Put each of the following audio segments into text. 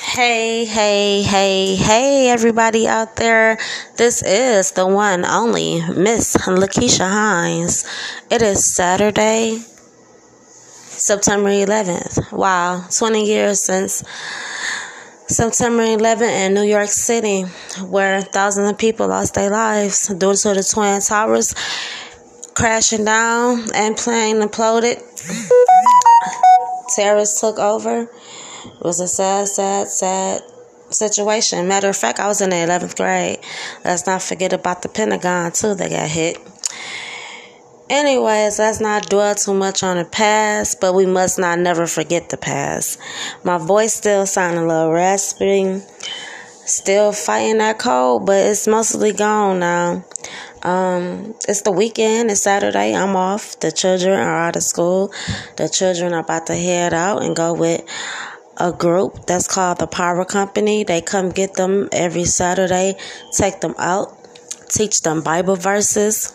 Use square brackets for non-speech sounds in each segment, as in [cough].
Hey, hey, hey, hey, everybody out there. This is the one only Miss Lakeisha Hines. It is Saturday, September 11th. Wow, 20 years since September 11th in New York City, where thousands of people lost their lives due to the Twin Towers crashing down and plane imploded. Terrorists took over. It was a sad, sad, sad situation. Matter of fact, I was in the 11th grade. Let's not forget about the Pentagon, too, that got hit. Anyways, let's not dwell too much on the past, but we must not never forget the past. My voice still sounding a little raspy. Still fighting that cold, but it's mostly gone now. Um, it's the weekend. It's Saturday. I'm off. The children are out of school. The children are about to head out and go with a group that's called the Power Company. They come get them every Saturday, take them out, teach them Bible verses,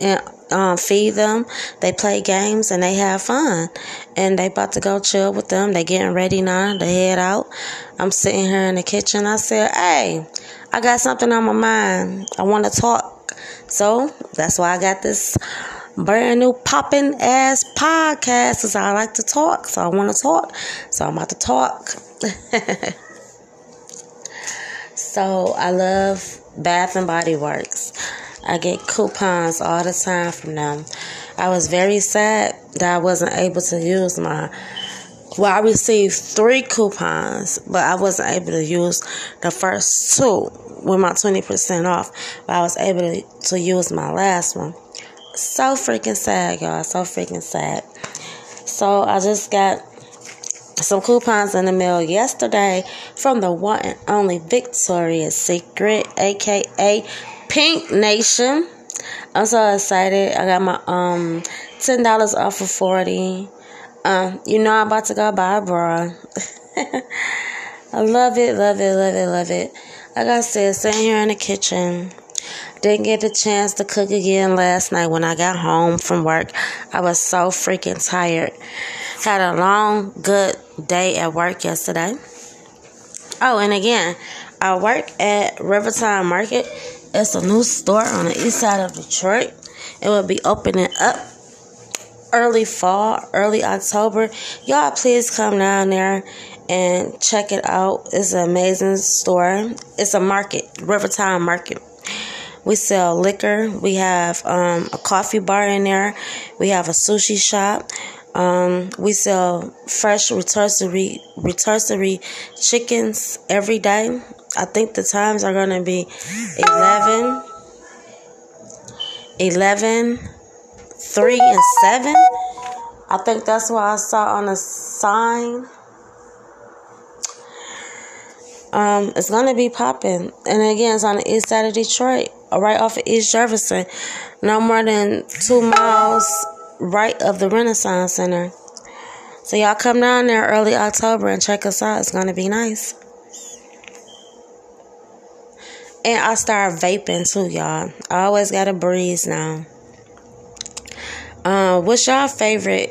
and um, feed them. They play games and they have fun. And they about to go chill with them. They getting ready now to head out. I'm sitting here in the kitchen. I said, "Hey, I got something on my mind. I want to talk." So that's why I got this brand new popping ass podcast because I like to talk. So I want to talk. So I'm about to talk. [laughs] so I love Bath and Body Works. I get coupons all the time from them. I was very sad that I wasn't able to use my. Well, I received three coupons, but I wasn't able to use the first two with my 20% off. But I was able to, to use my last one. So freaking sad, y'all. So freaking sad. So I just got some coupons in the mail yesterday from the one and only Victoria's Secret, aka Pink Nation. I'm so excited. I got my um ten dollars off of forty. Uh, you know I'm about to go buy a bra. [laughs] I love it, love it, love it, love it. Like I said, sitting here in the kitchen didn't get the chance to cook again last night when I got home from work. I was so freaking tired. Had a long, good day at work yesterday. Oh, and again, I work at Rivertown Market. It's a new store on the east side of Detroit. It will be opening up early fall, early October. Y'all, please come down there and check it out. It's an amazing store. It's a market, Rivertown Market. We sell liquor. We have um, a coffee bar in there. We have a sushi shop. Um, we sell fresh rotisserie rotisserie chickens every day. I think the times are going to be 11, 11, 3, and 7. I think that's what I saw on the sign. Um, it's gonna be popping, and again, it's on the east side of Detroit, right off of East Jefferson, no more than two miles right of the Renaissance Center. So y'all come down there early October and check us out. It's gonna be nice. And I start vaping too, y'all. I always got a breeze now. Uh, what's y'all favorite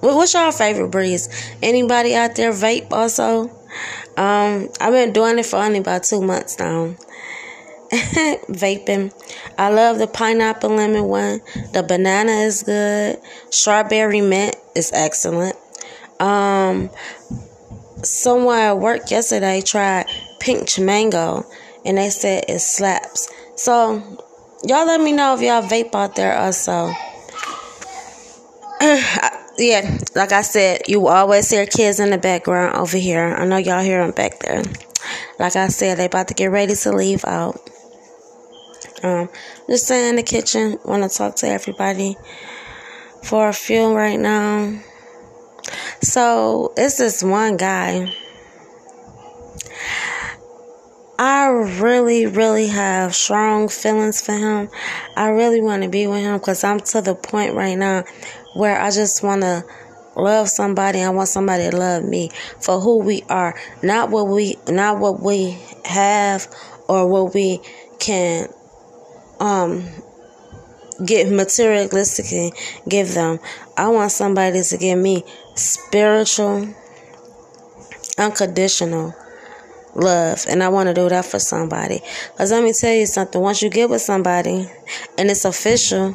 What's your favorite breeze? Anybody out there vape also? Um, I've been doing it for only about two months now. [laughs] Vaping. I love the pineapple lemon one. The banana is good. Strawberry mint is excellent. Um, someone at work yesterday tried pink mango and they said it slaps. So y'all let me know if y'all vape out there also. [clears throat] yeah, like I said, you always hear kids in the background over here. I know y'all hear them back there. Like I said, they about to get ready to leave out. Um, just sitting in the kitchen, want to talk to everybody for a few right now. So it's this one guy. Really, really have strong feelings for him. I really want to be with him because I'm to the point right now where I just want to love somebody. I want somebody to love me for who we are, not what we, not what we have or what we can, um, get materialistic and give them. I want somebody to give me spiritual, unconditional love. And I want to do that for somebody. Because let me tell you something. Once you get with somebody and it's official,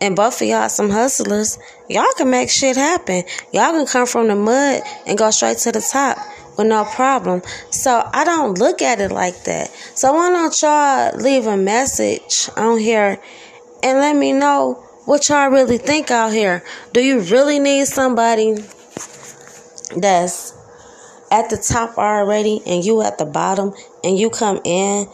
and both of y'all some hustlers, y'all can make shit happen. Y'all can come from the mud and go straight to the top with no problem. So I don't look at it like that. So why don't y'all leave a message on here and let me know what y'all really think out here. Do you really need somebody that's at the top already and you at the bottom and you come in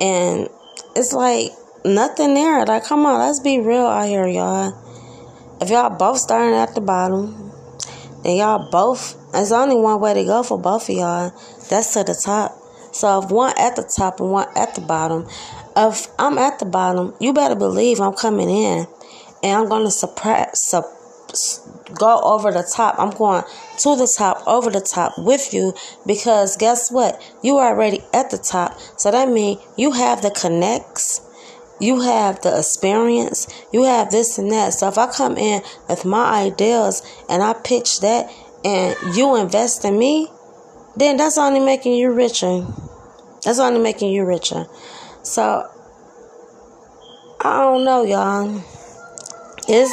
and it's like nothing there. Like, come on, let's be real out here, y'all. If y'all both starting at the bottom, then y'all both, there's only one way to go for both of y'all. That's to the top. So if one at the top and one at the bottom, if I'm at the bottom, you better believe I'm coming in and I'm going to suppress, sup, go over the top. I'm going to the top, over the top with you because guess what? You are already at the top. So that means you have the connects you have the experience, you have this and that. So if I come in with my ideas and I pitch that and you invest in me, then that's only making you richer. That's only making you richer. So I don't know, y'all. Is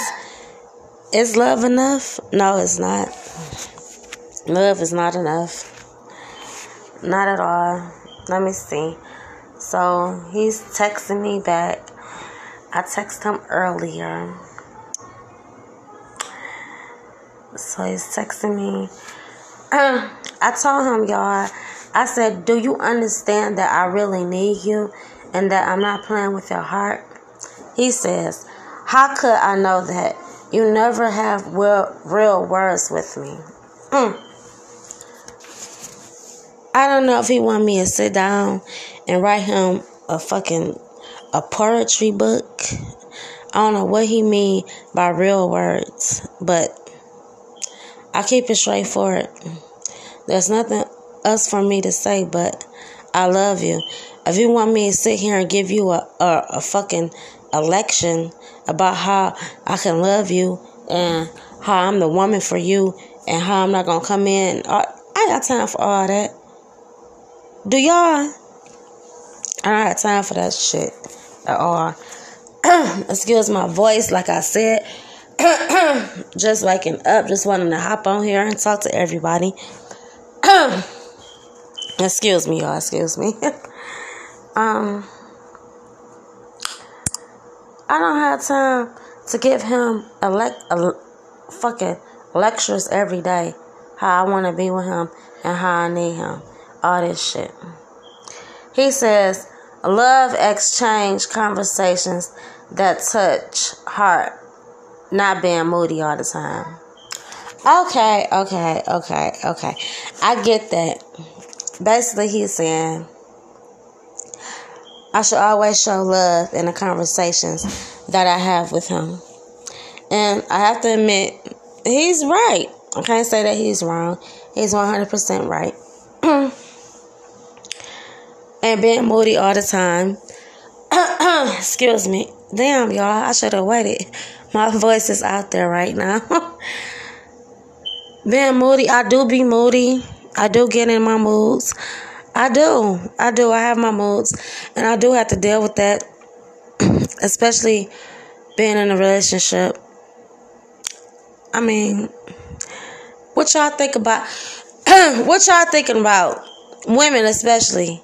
is love enough? No, it's not. Love is not enough. Not at all. Let me see. So he's texting me back. I texted him earlier. So he's texting me. [clears throat] I told him, y'all, I said, Do you understand that I really need you and that I'm not playing with your heart? He says, How could I know that? You never have real, real words with me. [clears throat] I don't know if he want me to sit down and write him a fucking a poetry book. I don't know what he mean by real words, but I keep it straightforward. There's nothing else for me to say, but I love you. If you want me to sit here and give you a, a, a fucking election about how I can love you and how I'm the woman for you and how I'm not gonna come in, I, I got time for all that. Do y'all? I don't have time for that shit at all. [clears throat] Excuse my voice, like I said. [clears throat] just waking up, just wanting to hop on here and talk to everybody. [clears throat] excuse me, y'all. Excuse me. [laughs] um, I don't have time to give him a fucking lectures every day. How I want to be with him and how I need him. All this shit. He says, Love exchange conversations that touch heart, not being moody all the time. Okay, okay, okay, okay. I get that. Basically, he's saying I should always show love in the conversations that I have with him. And I have to admit, he's right. I can't say that he's wrong. He's 100% right. [clears throat] and being moody all the time. [coughs] Excuse me. Damn, y'all. I should have waited. My voice is out there right now. [laughs] being moody, I do be moody. I do get in my moods. I do. I do. I have my moods. And I do have to deal with that. [coughs] Especially being in a relationship. I mean, what y'all think about [coughs] what y'all thinking about women especially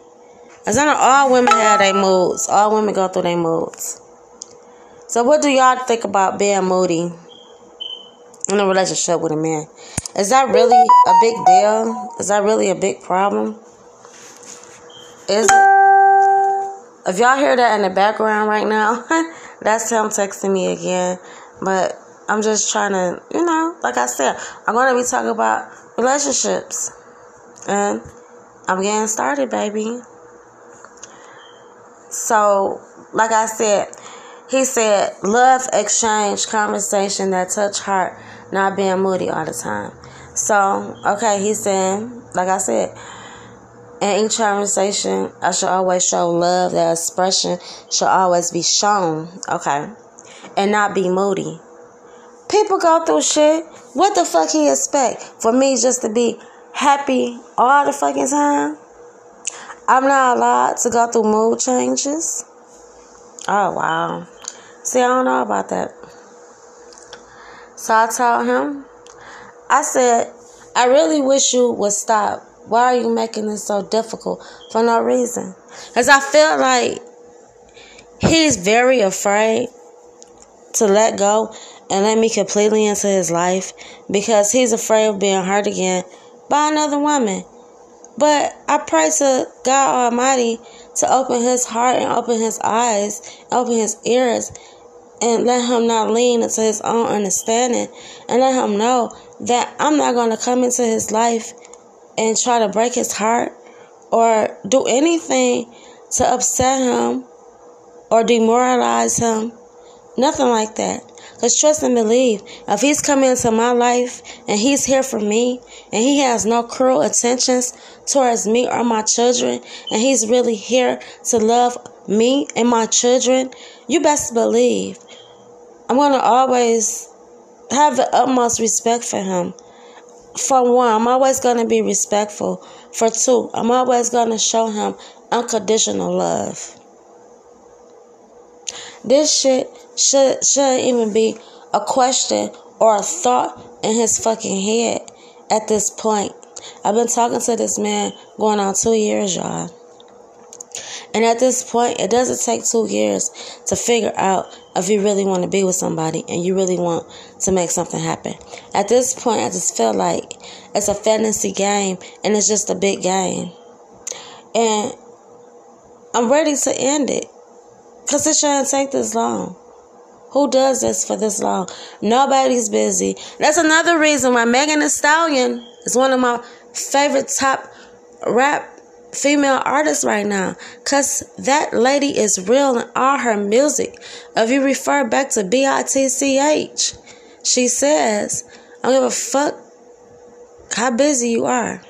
as I know all women have their moods. All women go through their moods. So what do y'all think about being moody in a relationship with a man? Is that really a big deal? Is that really a big problem? Is it? If y'all hear that in the background right now, [laughs] that's him texting me again. But I'm just trying to, you know, like I said, I'm going to be talking about relationships. And I'm getting started, baby. So, like I said, he said, love exchange, conversation that touch heart, not being moody all the time. So, okay, he's saying, like I said, in each conversation, I should always show love. That expression should always be shown. Okay. and not be moody. People go through shit. What the fuck he expect for me just to be happy all the fucking time? I'm not allowed to go through mood changes. Oh wow. See, I don't know about that. So I told him, I said, I really wish you would stop. Why are you making this so difficult for no reason? Because I feel like he's very afraid to let go and let me completely into his life because he's afraid of being hurt again by another woman. But I pray to God Almighty to open his heart and open his eyes, open his ears, and let him not lean into his own understanding and let him know that I'm not going to come into his life and try to break his heart or do anything to upset him or demoralize him. Nothing like that. Because trust and believe, if he's coming into my life and he's here for me and he has no cruel intentions towards me or my children and he's really here to love me and my children, you best believe I'm going to always have the utmost respect for him. For one, I'm always going to be respectful. For two, I'm always going to show him unconditional love. This shit should shouldn't even be a question or a thought in his fucking head at this point. I've been talking to this man going on two years, y'all. And at this point, it doesn't take two years to figure out if you really want to be with somebody and you really want to make something happen. At this point, I just feel like it's a fantasy game and it's just a big game. And I'm ready to end it because it shouldn't take this long. Who does this for this long? Nobody's busy. That's another reason why Megan Thee Stallion is one of my favorite top rap female artists right now. Cause that lady is real in all her music. If you refer back to B-I-T-C-H, she says, I don't give a fuck how busy you are.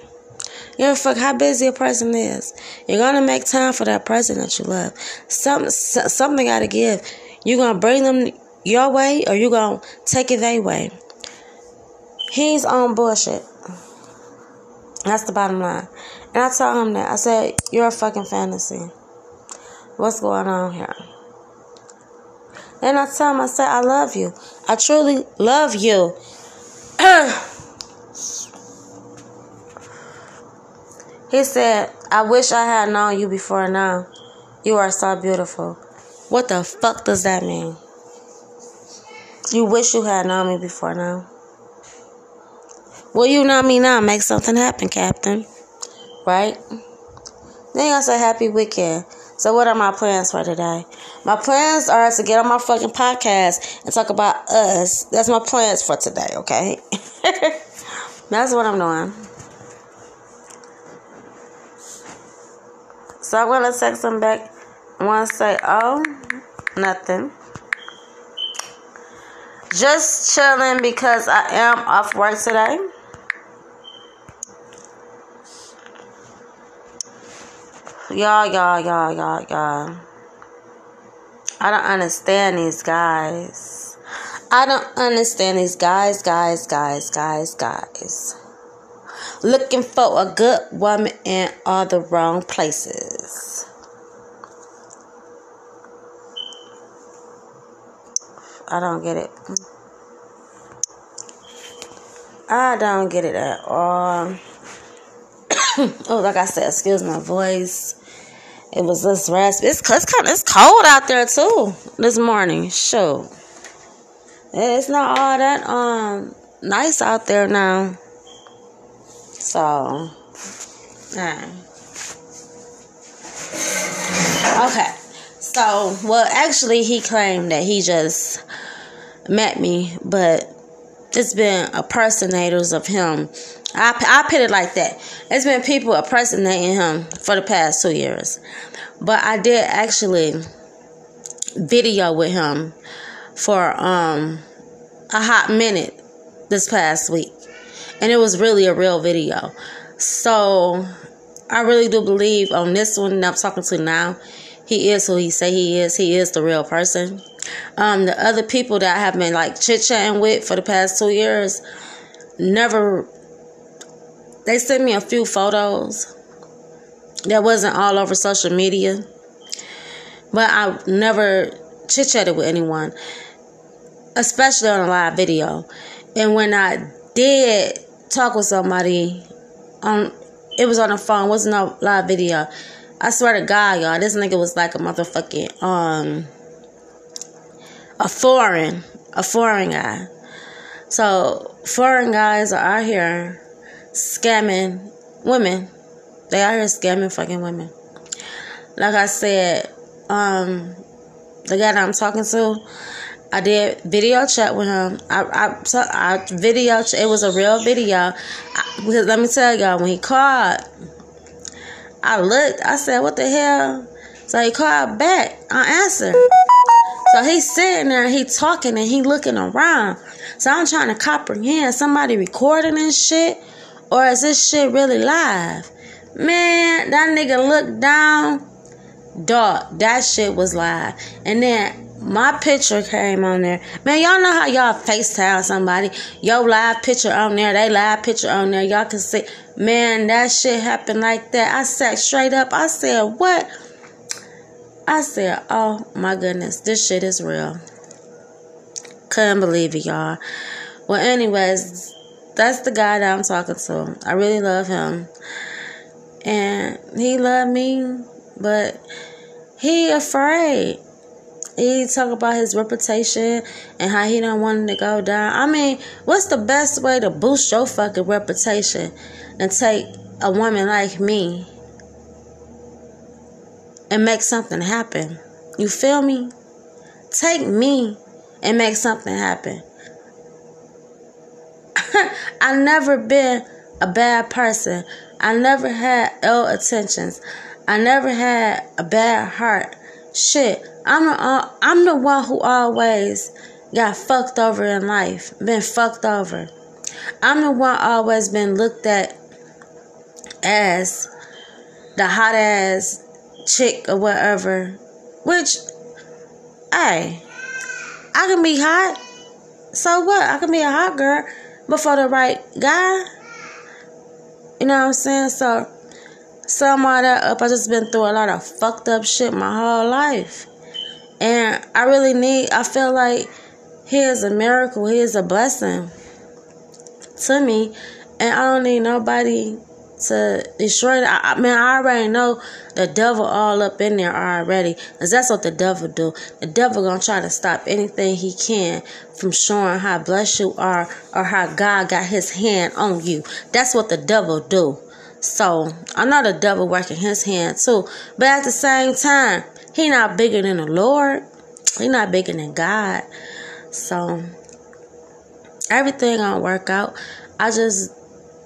You don't fuck how busy a person is. You're gonna make time for that person that you love. Some something gotta give. You gonna bring them your way or you gonna take it their way. He's on bullshit. That's the bottom line. And I told him that. I said, You're a fucking fantasy. What's going on here? Then I tell him, I said, I love you. I truly love you. [clears throat] he said, I wish I had known you before now. You are so beautiful. What the fuck does that mean? You wish you had known me before now. Well, you know me now. Make something happen, Captain. Right? Then I say happy weekend. So what are my plans for today? My plans are to get on my fucking podcast and talk about us. That's my plans for today, okay? [laughs] That's what I'm doing. So I'm gonna text them back Want to say, oh, nothing. Just chilling because I am off work today. Y'all, y'all, y'all, y'all, y'all. I don't understand these guys. I don't understand these guys, guys, guys, guys, guys. Looking for a good woman in all the wrong places. I don't get it. I don't get it at all. [coughs] oh, like I said, excuse my voice. It was this raspy. It's, it's kind of it's cold out there too this morning. Sure, it's not all that um nice out there now. So, yeah. Okay. So, well, actually, he claimed that he just met me, but it's been impersonators of him. I, I put it like that. It's been people impersonating him for the past two years. But I did actually video with him for um a hot minute this past week. And it was really a real video. So I really do believe on this one that I'm talking to now, he is who he say he is. He is the real person. Um, the other people that I have been like chit chatting with for the past two years never they sent me a few photos that wasn't all over social media. But I never chit chatted with anyone, especially on a live video. And when I did talk with somebody on it was on the phone, wasn't a live video. I swear to God, y'all, this nigga was like a motherfucking um a foreign, a foreign guy. So foreign guys are out here scamming women. They are here scamming fucking women. Like I said, um, the guy that I'm talking to, I did video chat with him. I, I, I video, it was a real video. I, because let me tell y'all, when he called, I looked, I said, what the hell? So he called back. I answered. So he's sitting there, he talking and he looking around. So I'm trying to comprehend somebody recording this shit or is this shit really live? Man, that nigga looked down. Dog, that shit was live. And then my picture came on there. Man, y'all know how y'all FaceTime somebody. Yo live picture on there, they live picture on there. Y'all can see. Man, that shit happened like that. I sat straight up. I said, what? I said, oh my goodness, this shit is real. Couldn't believe it, y'all. Well, anyways, that's the guy that I'm talking to. I really love him. And he loved me, but he afraid. He talk about his reputation and how he don't want it to go down. I mean, what's the best way to boost your fucking reputation and take a woman like me and make something happen? You feel me? Take me and make something happen. [laughs] I never been a bad person. I never had ill intentions. I never had a bad heart. Shit, I'm the uh, I'm the one who always got fucked over in life, been fucked over. I'm the one always been looked at as the hot ass chick or whatever. Which, hey, I can be hot. So what? I can be a hot girl. But for the right guy, you know what I'm saying? So, sum all that up, I just been through a lot of fucked up shit my whole life. And I really need, I feel like he is a miracle, he is a blessing to me. And I don't need nobody to destroy. I, I mean, I already know the devil all up in there already, cause that's what the devil do. The devil gonna try to stop anything he can from showing how blessed you are or how God got His hand on you. That's what the devil do. So I know the devil working his hand too, but at the same time, he not bigger than the Lord. He not bigger than God. So everything gonna work out. I just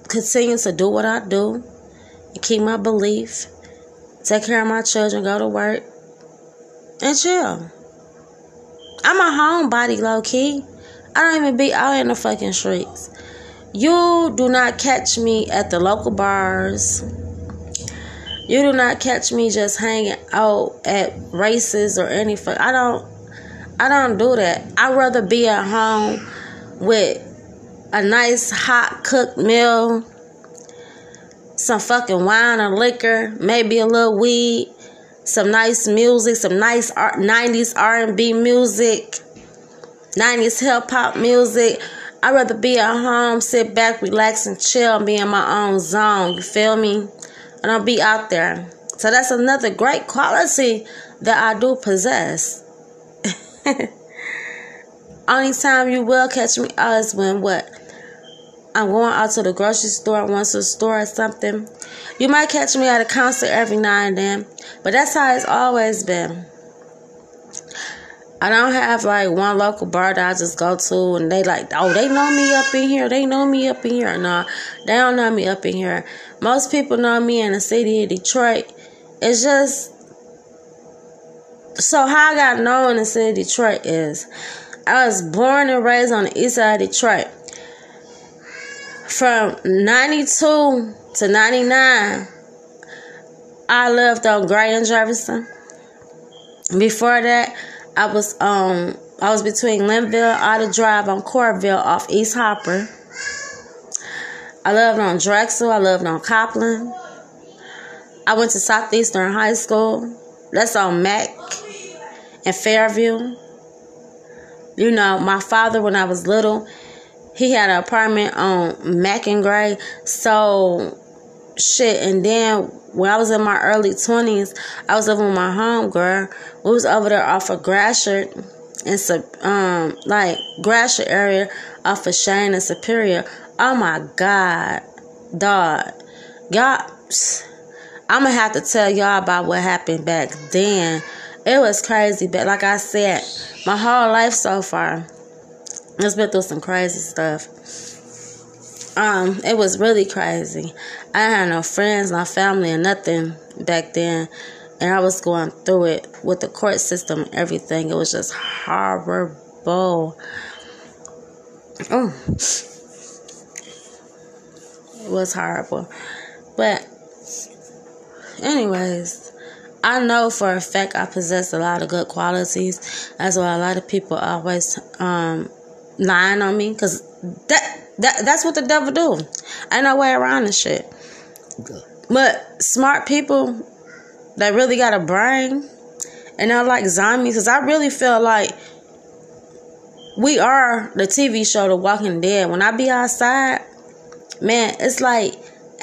continue to do what I do and keep my belief, take care of my children, go to work, and chill. I'm a homebody, low key. I don't even be out in the fucking streets. You do not catch me at the local bars. You do not catch me just hanging out at races or anything. I don't I don't do that. I'd rather be at home with a nice hot cooked meal, some fucking wine or liquor, maybe a little weed, some nice music, some nice 90s R&B music, 90s hip hop music. I'd rather be at home, sit back, relax, and chill, and be in my own zone. You feel me? I don't be out there. So that's another great quality that I do possess. [laughs] Only time you will catch me is when what? I'm going out to the grocery store, want to store or something. You might catch me at a concert every now and then, but that's how it's always been. I don't have like one local bar that I just go to and they like, oh, they know me up in here. They know me up in here. No, they don't know me up in here. Most people know me in the city of Detroit. It's just so how I got known in the city of Detroit is I was born and raised on the east side of Detroit from 92 to 99, I lived on Gray and Jefferson. Before that, I was um I was between Linville, Outer Drive on Courville off East Hopper. I lived on Drexel. I lived on Copland. I went to Southeastern High School. That's on Mack and Fairview. You know, my father, when I was little, he had an apartment on Mack and Gray. So, shit. And then when I was in my early 20s, I was living with my homegirl. We was over there off of Gratiot and um like Gratiot area off of Chene and Superior. Oh my God, dog. Y'all, [sniffs] I'm gonna have to tell y'all about what happened back then. It was crazy, but like I said, my whole life so far, it's been through some crazy stuff. Um, it was really crazy. I had no friends, no family, or nothing back then, and I was going through it with the court system, and everything. It was just horrible. Oh was horrible. But, anyways, I know for a fact I possess a lot of good qualities. That's why a lot of people always um, lying on me because that, that that's what the devil do. Ain't no way around this shit. But smart people that really got a brain and they're like zombies because I really feel like we are the TV show The Walking Dead. When I be outside, man, it's like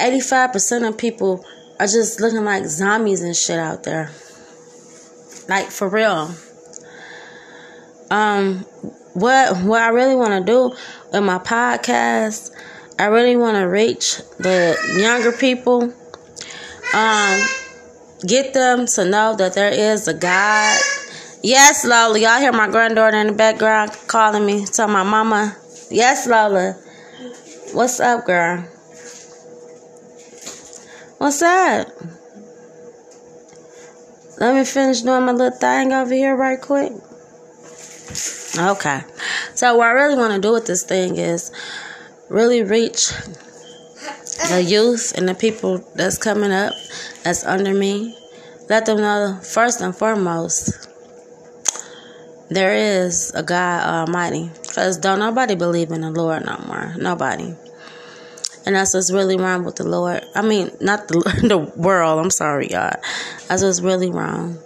85% of people are just looking like zombies and shit out there. Like for real. Um what what I really want to do with my podcast, I really want to reach the younger people. Um get them to know that there is a God. Yes, Lola. Y'all hear my granddaughter in the background calling me, telling my mama. Yes, Lola. What's up, girl? What's up? Let me finish doing my little thing over here right quick. Okay. So what I really want to do with this thing is really reach the youth and the people that's coming up that's under me. Let them know first and foremost there is a God Almighty. Because don't nobody believe in the Lord no more. Nobody. And that's what's really wrong with the Lord. I mean, not the, [laughs] the world. I'm sorry, God. That's what's really wrong.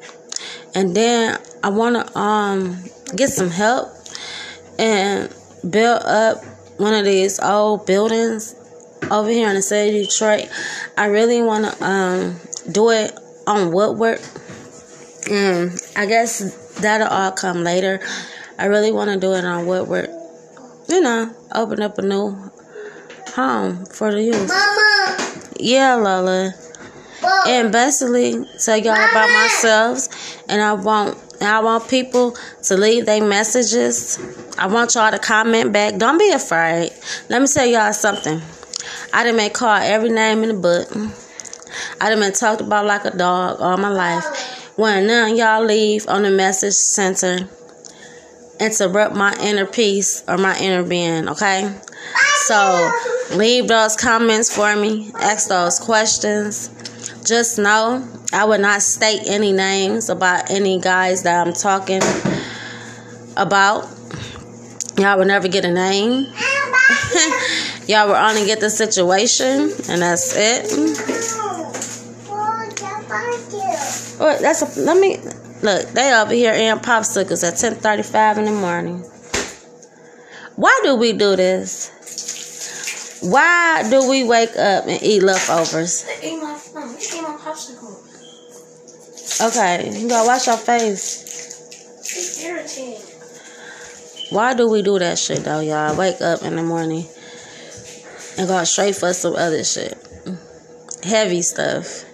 And then I want to um get some help and build up one of these old buildings over here in the city of Detroit. I really want to um do it on woodwork. Mm, I guess that'll all come later. I really want to do it on woodwork. You know, open up a new home for the youth. Mama. Yeah, Lola. And basically tell y'all about myself and I want I want people to leave their messages. I want y'all to comment back. Don't be afraid. Let me tell y'all something. I done been called every name in the book. I done been talked about like a dog all my life. When none y'all leave on the message center interrupt my inner peace or my inner being, okay? So leave those comments for me, ask those questions. Just know I would not state any names about any guys that I'm talking about. Y'all will never get a name. [laughs] Y'all will only get the situation, and that's it. Oh, that's a, let me look. They over here eating popsicles at ten thirty five in the morning. Why do we do this? Why do we wake up and eat leftovers? Eat my, eat my popsicle. Okay, you gotta wash your face. Why do we do that shit though, y'all? Wake up in the morning and go straight for some other shit. Heavy stuff.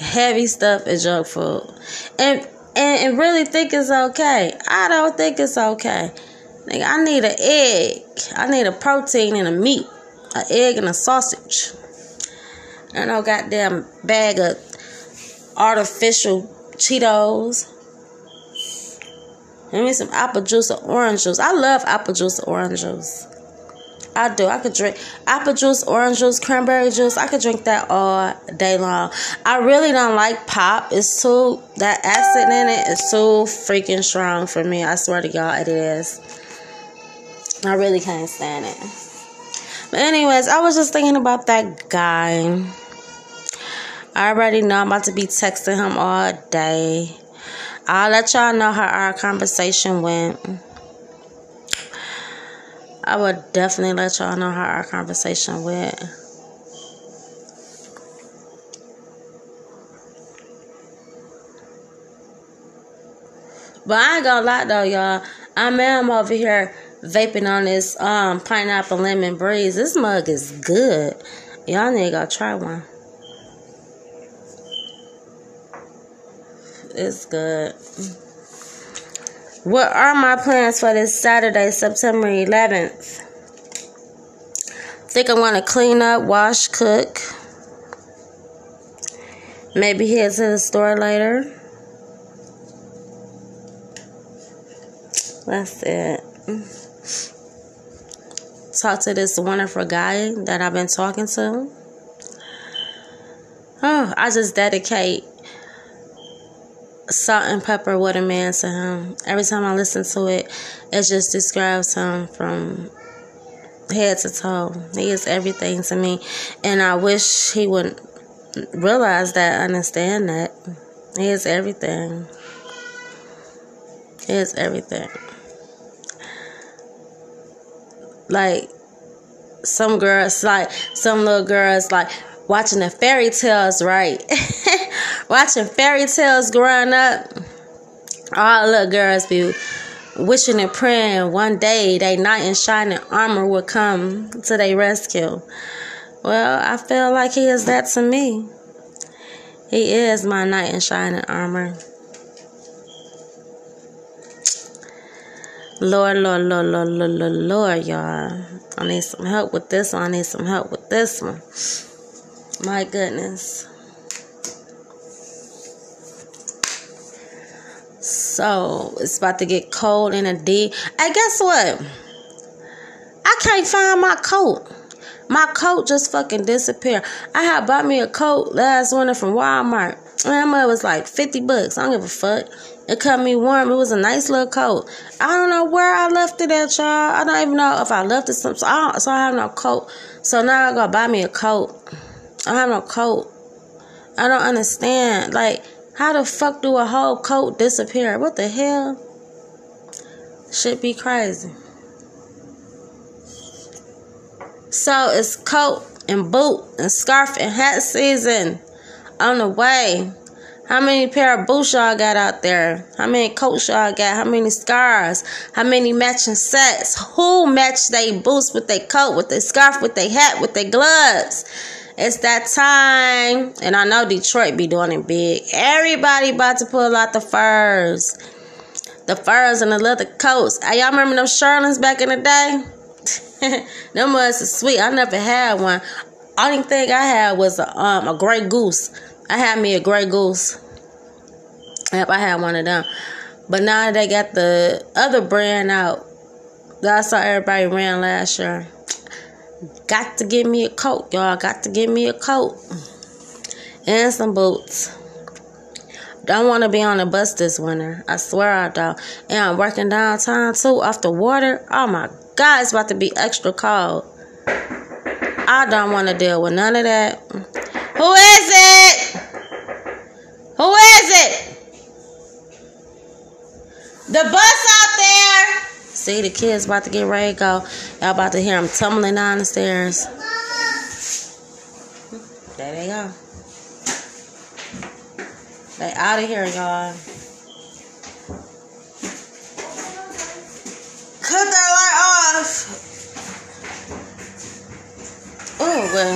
Heavy stuff is junk food. And and, and really think it's okay. I don't think it's okay. Nigga, I need an egg. I need a protein and a meat. An egg and a sausage. And no goddamn bag of artificial Cheetos. Give me some apple juice or orange juice. I love apple juice or orange juice. I do. I could drink apple juice, orange juice, cranberry juice. I could drink that all day long. I really don't like pop. It's too that acid in it is too freaking strong for me. I swear to God, it is. I really can't stand it. But anyways, I was just thinking about that guy. I already know I'm about to be texting him all day. I'll let y'all know how our conversation went. I would definitely let y'all know how our conversation went. But I ain't gonna lie though, y'all. I am over here vaping on this um pineapple lemon breeze. This mug is good. Y'all need to go try one. It's good. What are my plans for this Saturday, September 11th? Think I'm going to clean up, wash, cook. Maybe head to the store later. That's it. Talk to this wonderful guy that I've been talking to. Oh, I just dedicate Salt-N-Pepa What a Man to him. Every time I listen to it, it just describes him from head to toe. He is everything to me. And I wish he would realize that, understand that. He is everything. He is everything. Like, some girls, like, some little girls, like, watching the fairy tales, right? [laughs] watching fairy tales growing up. All little girls be wishing and praying one day they knight in shining armor will come to their rescue. Well, I feel like he is that to me. He is my knight in shining armor. Lord, Lord, Lord, Lord, Lord, Lord, Lord, y'all. I need some help with this one. I need some help with this one. My goodness. So it's about to get cold in a D. Hey, guess what? I can't find my coat. My coat just fucking disappeared. I had bought me a coat last winter from Walmart. And it was like 50 bucks. I don't give a fuck. It kept me warm. It was a nice little coat. I don't know where I left it at, y'all. I don't even know if I left it some. So I, so I have no coat. So now I gotta buy me a coat. I have no coat. I don't understand. Like, how the fuck do a whole coat disappear? What the hell? Should be crazy. So it's coat and boot and scarf and hat season on the way. How many pair of boots y'all got out there? How many coats y'all got? How many scarves? How many matching sets? Who match they boots with their coat, with their scarf, with their hat, with their gloves? It's that time. And I know Detroit be doing it big. Everybody about to pull out the furs. The furs and the leather coats. Y'all remember them shearlings back in the day? [laughs] them was sweet. I never had one. Only thing I had was a um a gray goose. I had me a gray goose. Yep, I had one of them. But now they got the other brand out. That I saw everybody ran last year. Got to give me a coat, y'all. Got to give me a coat and some boots. Don't want to be on the bus this winter. I swear I don't. And I'm working downtown too off the water. Oh my God, it's about to be extra cold. I don't want to deal with none of that. Who is it? Who is it? The bus out there. See, the kids about to get ready to go. Y'all about to hear them tumbling down the stairs. There they go. They out of here, y'all. Cut that light off. Oh, well.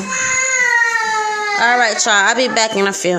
All right, y'all. I'll be back in a few.